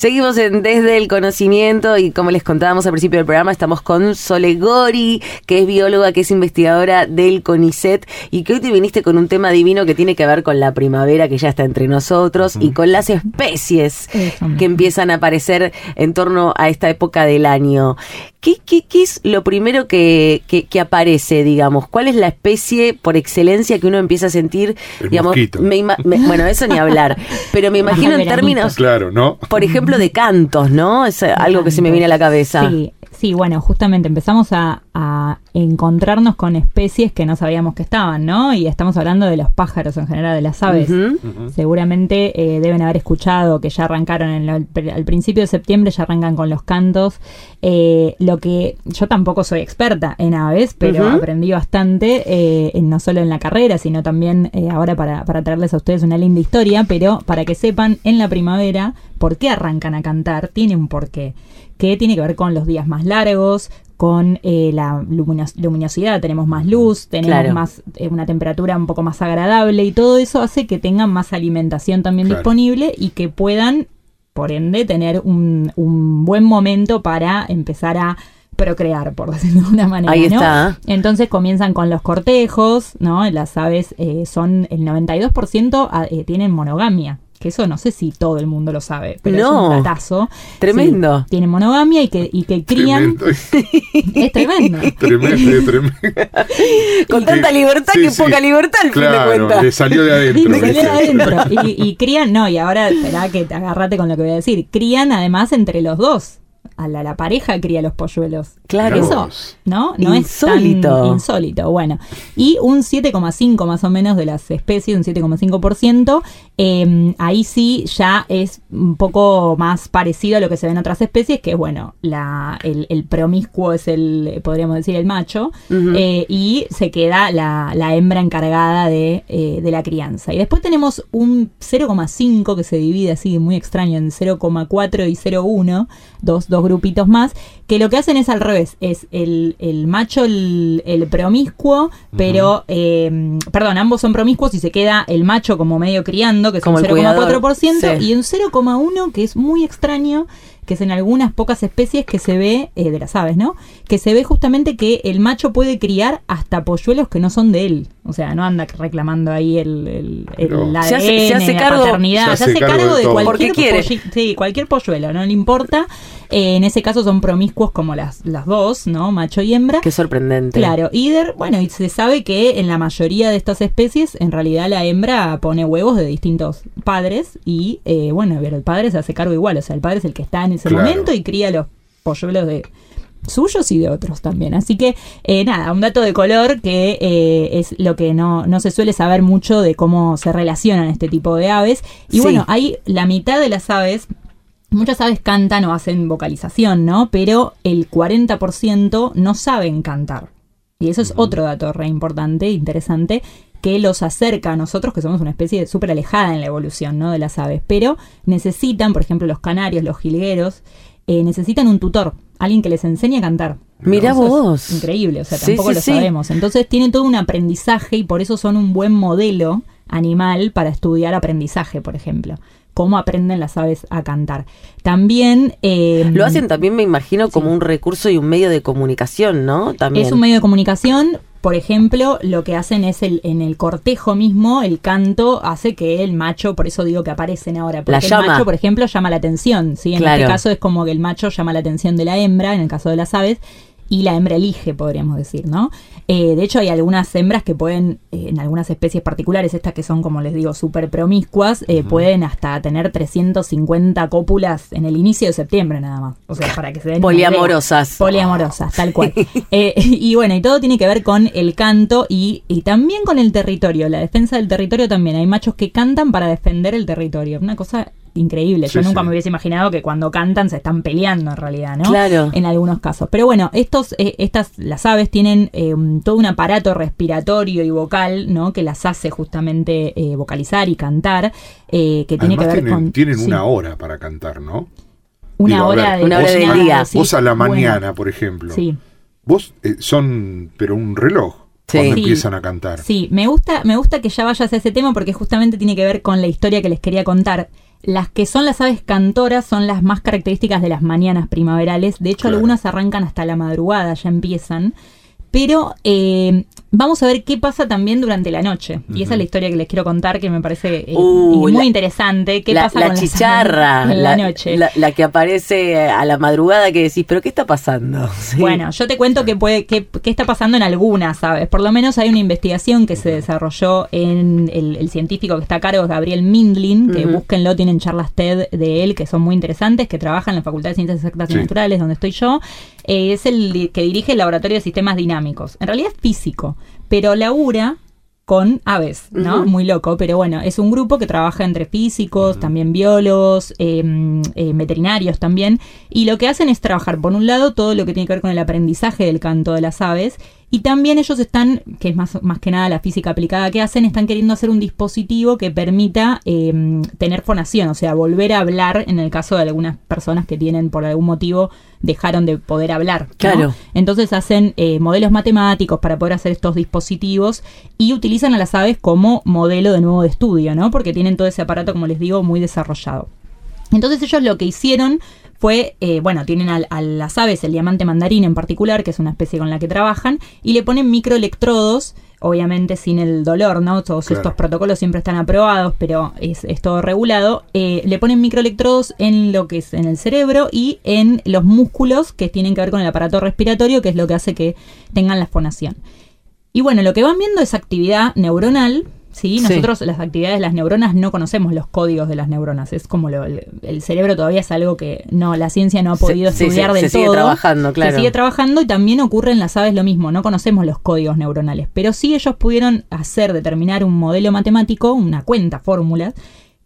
Seguimos en Desde el Conocimiento y como les contábamos al principio del programa, estamos con Sole Gori, que es bióloga, que es investigadora del CONICET y que hoy te viniste con un tema divino que tiene que ver con la primavera que ya está entre nosotros y con las especies que empiezan a aparecer en torno a esta época del año. ¿Qué, qué, qué es lo primero que, que, aparece, digamos? ¿Cuál es la especie por excelencia que uno empieza a sentir? digamos, bueno, eso ni hablar, pero me imagino en términos, claro, ¿no? por ejemplo, de cantos, ¿no? Es algo que se me viene a la cabeza. Sí, Sí, bueno, justamente empezamos a, encontrarnos con especies que no sabíamos que estaban, ¿no? Y estamos hablando de los pájaros en general, de las aves. Seguramente eh, deben haber escuchado que ya arrancaron en al principio de septiembre, ya arrancan con los cantos. Eh, lo que yo tampoco soy experta en aves, pero aprendí bastante, eh, no solo en la carrera, sino también ahora para, para traerles a ustedes una linda historia, pero para que sepan, en la primavera, ¿por qué arrancan a cantar? Tiene un porqué que tiene que ver con los días más largos, con eh, la luminosidad, tenemos más luz, tenemos más eh, una temperatura un poco más agradable y todo eso hace que tengan más alimentación también disponible y que puedan, por ende, tener un, buen momento para empezar a procrear, por decirlo de una manera. Ahí está. Entonces comienzan con los cortejos, ¿no? Las aves eh, son el 92% tienen monogamia que eso no sé si todo el mundo lo sabe, pero es un datazo. Tremendo. tiene monogamia y que, y que crían. es tremendo. tremendo, tremendo. Con tanta libertad que poca libertad al claro, fin de cuentas. Le salió de adentro. Le salió de adentro. Y, y crían, no, y ahora espera que te agarrate con lo que voy a decir. Crían además entre los dos a la, pareja cría los polluelos. Claro. Eso, ¿no? No insólito. es insólito. Bueno, y un 7,5 más o menos de las especies, un 7,5%, em, ahí sí ya es un poco más parecido a lo que se ve en otras especies, que bueno, la, el, promiscuo es el, podríamos decir, el macho, eh, y se queda la, hembra encargada de, eh, de la crianza. Y después tenemos un 0,5 que se divide así muy extraño en 0,4 y 0,1, dos, dos grupitos más, que lo que hacen es al revés, es el, macho, el, promiscuo, pero, eh, perdón, ambos son promiscuos y se queda el macho como medio criando, que es como un 0,4%, y un 0,1% que es muy extraño, que es en algunas pocas especies que se ve, eh, de las aves, ¿no? Que se ve justamente que el macho puede criar hasta polluelos que no son de él. O sea, no anda reclamando ahí el, el, se hace, cargo, paternidad. Se hace, cargo, de, cualquier, sí, cualquier polluelo, no le importa. Eh, en ese caso son promiscuos como las, las dos, ¿no? Macho y hembra. Qué sorprendente. Claro, y bueno, y se sabe que en la mayoría de estas especies, en realidad la hembra pone huevos de distintos padres y, eh, bueno, el padre se hace cargo igual, o sea, el padre es el que está en ese momento y cría los polluelos de suyos y de otros también. Así que, eh, nada, un dato de color que eh, es lo que no, no se suele saber mucho de cómo se relacionan este tipo de aves. Y bueno, hay la mitad de las aves Muchas aves cantan o hacen vocalización, ¿no? Pero el 40% no saben cantar. Y eso es otro dato re importante, interesante, que los acerca a nosotros, que somos una especie súper alejada en la evolución, ¿no? De las aves. Pero necesitan, por ejemplo, los canarios, los jilgueros, eh, necesitan un tutor, alguien que les enseñe a cantar. Mira vos. increíble, o sea, tampoco lo sabemos. Entonces tienen todo un aprendizaje y por eso son un buen modelo animal para estudiar aprendizaje, por ejemplo cómo aprenden las aves a cantar. También... Eh, Lo hacen también, me imagino, como un recurso y un medio de comunicación, ¿no? También. Es un medio de comunicación. Por ejemplo, lo que hacen es el, en el cortejo mismo, el canto hace que el macho, por eso digo que aparecen ahora, porque el macho, por ejemplo, llama la atención, ¿sí? En este caso es como que el macho llama la atención de la hembra, en el caso de las aves, y la hembra elige, podríamos decir, ¿no? Eh, de hecho, hay algunas hembras que pueden, eh, en algunas especies particulares, estas que son, como les digo, súper promiscuas, eh, pueden hasta tener 350 cópulas en el inicio de septiembre nada más. O sea, para que se den. Poliamorosas. Poliamorosas, tal cual. y bueno, y todo tiene que ver con el canto y, y también con el territorio, la defensa del territorio también. Hay machos que cantan para defender el territorio. Una cosa increíble. Yo nunca me hubiese imaginado que cuando cantan se están peleando en realidad, ¿no? Claro. En algunos casos. Pero bueno, estos, eh, estas, las aves tienen eh, todo un aparato respiratorio y vocal, ¿no? Que las hace justamente eh, vocalizar y cantar, que tiene que ver tienen, con. Tienen una hora para cantar, ¿no? Una hora, de, una hora del día. Vos a la mañana, por ejemplo. Sí. Vos son, pero un reloj. Cuando empiezan a cantar. Sí, me gusta, me gusta que ya vayas a ese tema porque justamente tiene que ver con la historia que les quería contar Las que son las aves cantoras son las más características de las mañanas primaverales. De hecho, Claro. algunas arrancan hasta la madrugada, ya empiezan. Pero eh, vamos a ver qué pasa también durante la noche. Y esa es la historia que les quiero contar, que me parece eh, Uh, muy la- interesante. ¿Qué la, pasa la con chicharra, en la, noche? La, la que aparece a la madrugada que decís, pero ¿qué está pasando? Sí. Bueno, yo te cuento qué puede, qué, qué está pasando en algunas, ¿sabes? Por lo menos hay una investigación que se desarrolló en el, el científico que está a cargo, es Gabriel Mindlin, que Ujú. búsquenlo, tienen charlas TED de él que son muy interesantes, que trabaja en la Facultad de Ciencias Exactas y Sí. Naturales, donde estoy yo. Eh, es el que dirige el Laboratorio de Sistemas Dinámicos. En realidad es físico, pero labura con aves, ¿no? Muy loco, pero bueno, es un grupo que trabaja entre físicos, también biólogos, eh, eh, veterinarios también, y lo que hacen es trabajar, por un lado, todo lo que tiene que ver con el aprendizaje del canto de las aves, y también ellos están, que es más, más que nada la física aplicada que hacen, están queriendo hacer un dispositivo que permita eh, tener fonación, o sea, volver a hablar en el caso de algunas personas que tienen por algún motivo dejaron de poder hablar. ¿no? Claro. Entonces hacen eh, modelos matemáticos para poder hacer estos dispositivos y utilizan a las aves como modelo de nuevo de estudio, ¿no? Porque tienen todo ese aparato, como les digo, muy desarrollado. Entonces ellos lo que hicieron fue, eh, bueno, tienen a, las aves, el diamante mandarín en particular, que es una especie con la que trabajan, y le ponen microelectrodos, obviamente sin el dolor, ¿no? Todos Claro. estos protocolos siempre están aprobados, pero es, es todo regulado. Eh, le ponen microelectrodos en lo que es en el cerebro y en los músculos que tienen que ver con el aparato respiratorio, que es lo que hace que tengan la fonación. Y bueno, lo que van viendo es actividad neuronal. ¿Sí? Sí. Nosotros las actividades de las neuronas no conocemos los códigos de las neuronas. Es como lo- el, el cerebro todavía es algo que no la ciencia no ha Se- podido sí, estudiar se- del se sigue todo. trabajando, claro. Se sigue trabajando y también ocurre en las aves lo mismo. No conocemos los códigos neuronales. Pero sí ellos pudieron hacer, determinar un modelo matemático, una cuenta, fórmulas,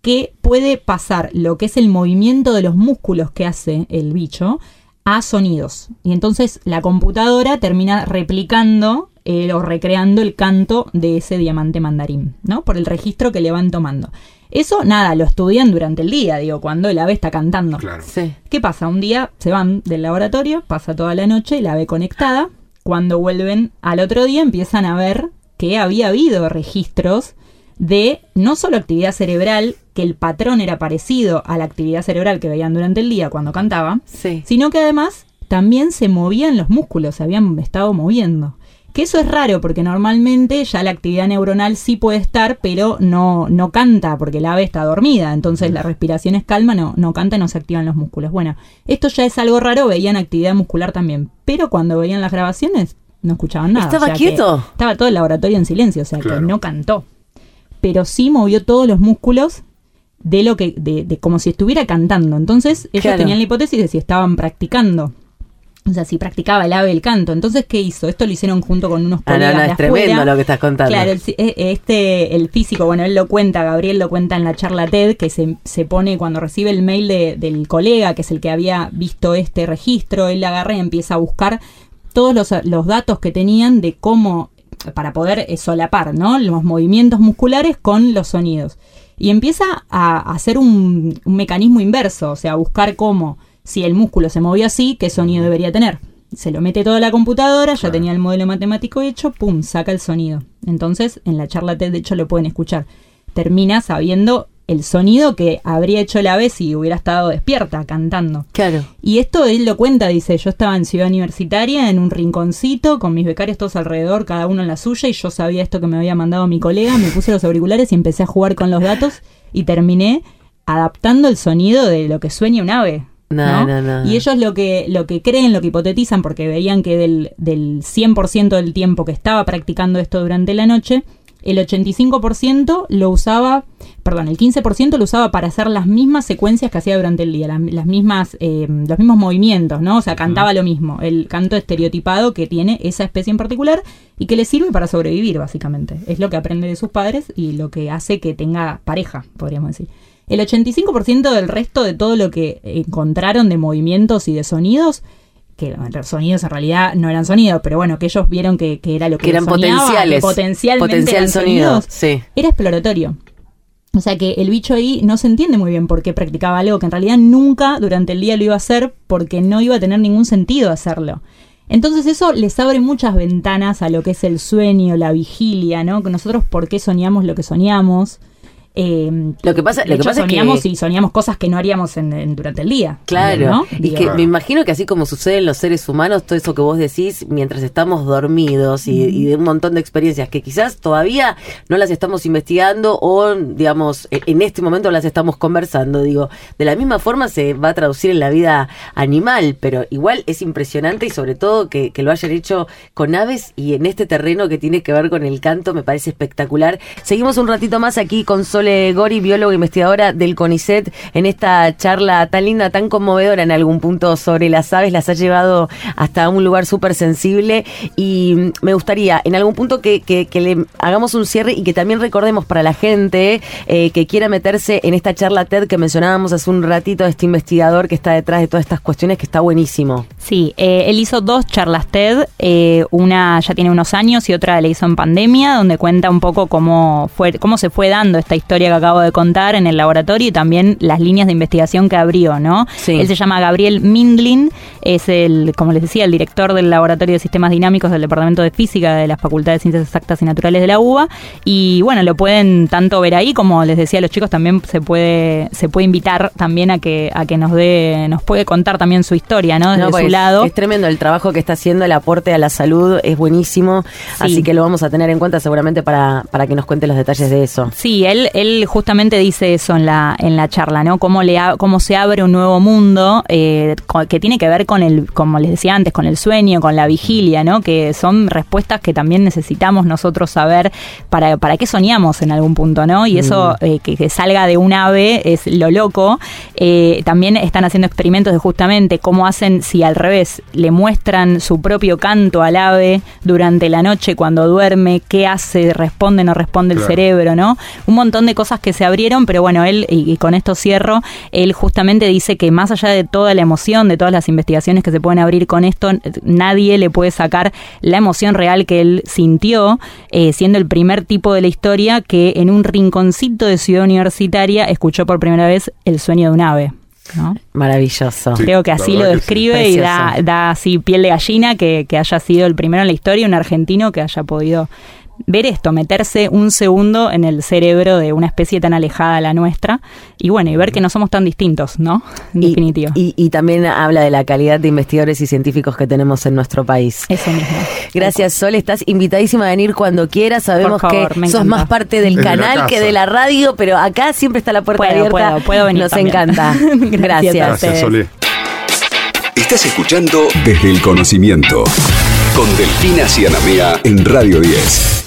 que puede pasar lo que es el movimiento de los músculos que hace el bicho a sonidos. Y entonces la computadora termina replicando eh, o recreando el canto de ese diamante mandarín, ¿no? Por el registro que le van tomando. Eso, nada, lo estudian durante el día, digo, cuando el ave está cantando. Claro. Sí. ¿Qué pasa? Un día se van del laboratorio, pasa toda la noche, la ve conectada. Cuando vuelven al otro día empiezan a ver que había habido registros de no solo actividad cerebral, que el patrón era parecido a la actividad cerebral que veían durante el día cuando cantaba, Sí. sino que además también se movían los músculos, se habían estado moviendo. Que eso es raro porque normalmente ya la actividad neuronal sí puede estar, pero no, no canta porque el ave está dormida. Entonces la respiración es calma, no, no canta y no se activan los músculos. Bueno, esto ya es algo raro, veían actividad muscular también. Pero cuando veían las grabaciones no escuchaban nada. ¿Estaba o sea que quieto? Estaba todo el laboratorio en silencio, o sea Claro. que no cantó. Pero sí movió todos los músculos de lo que, de, de como si estuviera cantando. Entonces, ellos Claro. tenían la hipótesis de si estaban practicando. O sea, si practicaba el ave el canto. Entonces, ¿qué hizo? Esto lo hicieron junto con unos Ah, no, colegas no, de es tremendo afuera. lo que estás contando. Claro, el, eh, este, el físico, bueno, él lo cuenta, Gabriel lo cuenta en la charla TED, que se, se pone cuando recibe el mail de- del colega, que es el que había visto este registro, él agarra y empieza a buscar todos los, los datos que tenían de cómo, para poder eh, solapar, ¿no? Los movimientos musculares con los sonidos. Y empieza a hacer un, un mecanismo inverso, o sea, a buscar cómo, si el músculo se movía así, qué sonido debería tener. Se lo mete toda la computadora, ya tenía el modelo matemático hecho, pum, saca el sonido. Entonces, en la charla TED, de hecho, lo pueden escuchar. Termina sabiendo el sonido que habría hecho el ave si hubiera estado despierta cantando. Claro. Y esto él lo cuenta, dice, yo estaba en Ciudad Universitaria, en un rinconcito, con mis becarios todos alrededor, cada uno en la suya, y yo sabía esto que me había mandado mi colega, me puse los auriculares y empecé a jugar con los datos y terminé adaptando el sonido de lo que sueña un ave. No, ¿no? no, no. Y ellos lo que, lo que creen, lo que hipotetizan, porque veían que del, del 100% del tiempo que estaba practicando esto durante la noche, el 85% lo usaba, perdón, el 15% lo usaba para hacer las mismas secuencias que hacía durante el día, las, las mismas, eh, los mismos movimientos, ¿no? O sea, cantaba lo mismo, el canto estereotipado que tiene esa especie en particular y que le sirve para sobrevivir, básicamente. Es lo que aprende de sus padres y lo que hace que tenga pareja, podríamos decir. El 85% del resto de todo lo que encontraron de movimientos y de sonidos, que los sonidos en realidad no eran sonidos, pero bueno, que ellos vieron que, que era lo que, Que eran soñaba, potenciales. que potencialmente Potencial eran sonido, sonidos, sí. era exploratorio. O sea que el bicho ahí no se entiende muy bien por qué practicaba algo que en realidad nunca durante el día lo iba a hacer porque no iba a tener ningún sentido hacerlo. Entonces eso les abre muchas ventanas a lo que es el sueño, la vigilia, ¿no? Que nosotros por qué soñamos lo que soñamos Eh, Lo que pasa- lo que pasa es que- soñamos y soñamos cosas que no haríamos en- en- durante el día. Claro, ¿no? y Digo, que me imagino que así como sucede en los seres humanos, todo eso que vos decís mientras estamos dormidos y, y de un montón de experiencias que quizás todavía no las estamos investigando o, digamos, e- en este momento las estamos conversando, digo, de la misma forma se va a traducir en la vida animal, pero igual es impresionante y sobre todo que, que lo hayan hecho con aves y en este terreno que tiene que ver con el canto me parece espectacular. Seguimos un ratito más aquí con Gori, bióloga e investigadora del CONICET, en esta charla tan linda, tan conmovedora en algún punto sobre las aves, las ha llevado hasta un lugar súper sensible y me gustaría en algún punto que, le hagamos un cierre y que también recordemos para la gente eh, que quiera meterse en esta charla TED que mencionábamos hace un ratito este investigador que está detrás de todas estas cuestiones que está buenísimo. Sí, eh, él hizo dos charlas TED, eh, una ya tiene unos años y otra la hizo en pandemia, donde cuenta un poco cómo fue, cómo se fue dando esta historia que acabo de contar en el laboratorio y también las líneas de investigación que abrió, ¿no? Sí. Él se llama Gabriel Mindlin, es el, como les decía, el director del Laboratorio de Sistemas Dinámicos del Departamento de Física de la Facultad de Ciencias Exactas y Naturales de la UBA. Y bueno, lo pueden tanto ver ahí como les decía a los chicos, también se puede, se puede invitar también a que, a que nos dé, nos puede contar también su historia, ¿no? Desde No, pues, su lado. Es tremendo el trabajo que está haciendo, el aporte a la salud es buenísimo, así que lo vamos a tener en cuenta seguramente para, para que nos cuente los detalles de eso. Sí, él, él justamente dice eso en la, en la charla, ¿no? Cómo, le a- cómo se abre un nuevo mundo eh, que tiene que ver con el, como les decía antes, con el sueño, con la vigilia, ¿no? Que son respuestas que también necesitamos nosotros saber para, para qué soñamos en algún punto, ¿no? Y eso eh, que, que salga de un ave es lo loco. Eh, también están haciendo experimentos de justamente cómo hacen si al revés le muestran su propio canto al ave durante la noche cuando duerme, qué hace, responde, no responde el cerebro, ¿no? Un montón de cosas que se abrieron, pero bueno, él, y, y con esto cierro, él justamente dice que más allá de toda la emoción, de todas las investigaciones que se pueden abrir con esto, nadie le puede sacar la emoción real que él sintió, eh, siendo el primer tipo de la historia que en un rinconcito de ciudad universitaria escuchó por primera vez el sueño de un ave. ¿no? Maravilloso. Sí. Creo que así lo describe sí. y da, da así piel de gallina que, que haya sido el primero en la historia, un argentino que haya podido ver esto, meterse un segundo en el cerebro de una especie tan alejada a la nuestra y bueno, y ver que no somos tan distintos, ¿no? En Y- definitiva. Y, y también habla de la calidad de investigadores y científicos que tenemos en nuestro país. Eso mismo. Gracias, Sol. Estás invitadísima a venir cuando quieras. Sabemos favor, que sos encanta. más parte del Desde canal que de la radio, pero acá siempre está la puerta Puedo, abierta. puedo, puedo venir Nos también. encanta. Gracias. Gracias. Sole. Estás escuchando Desde el Conocimiento con Delfina Cianamea en Radio 10.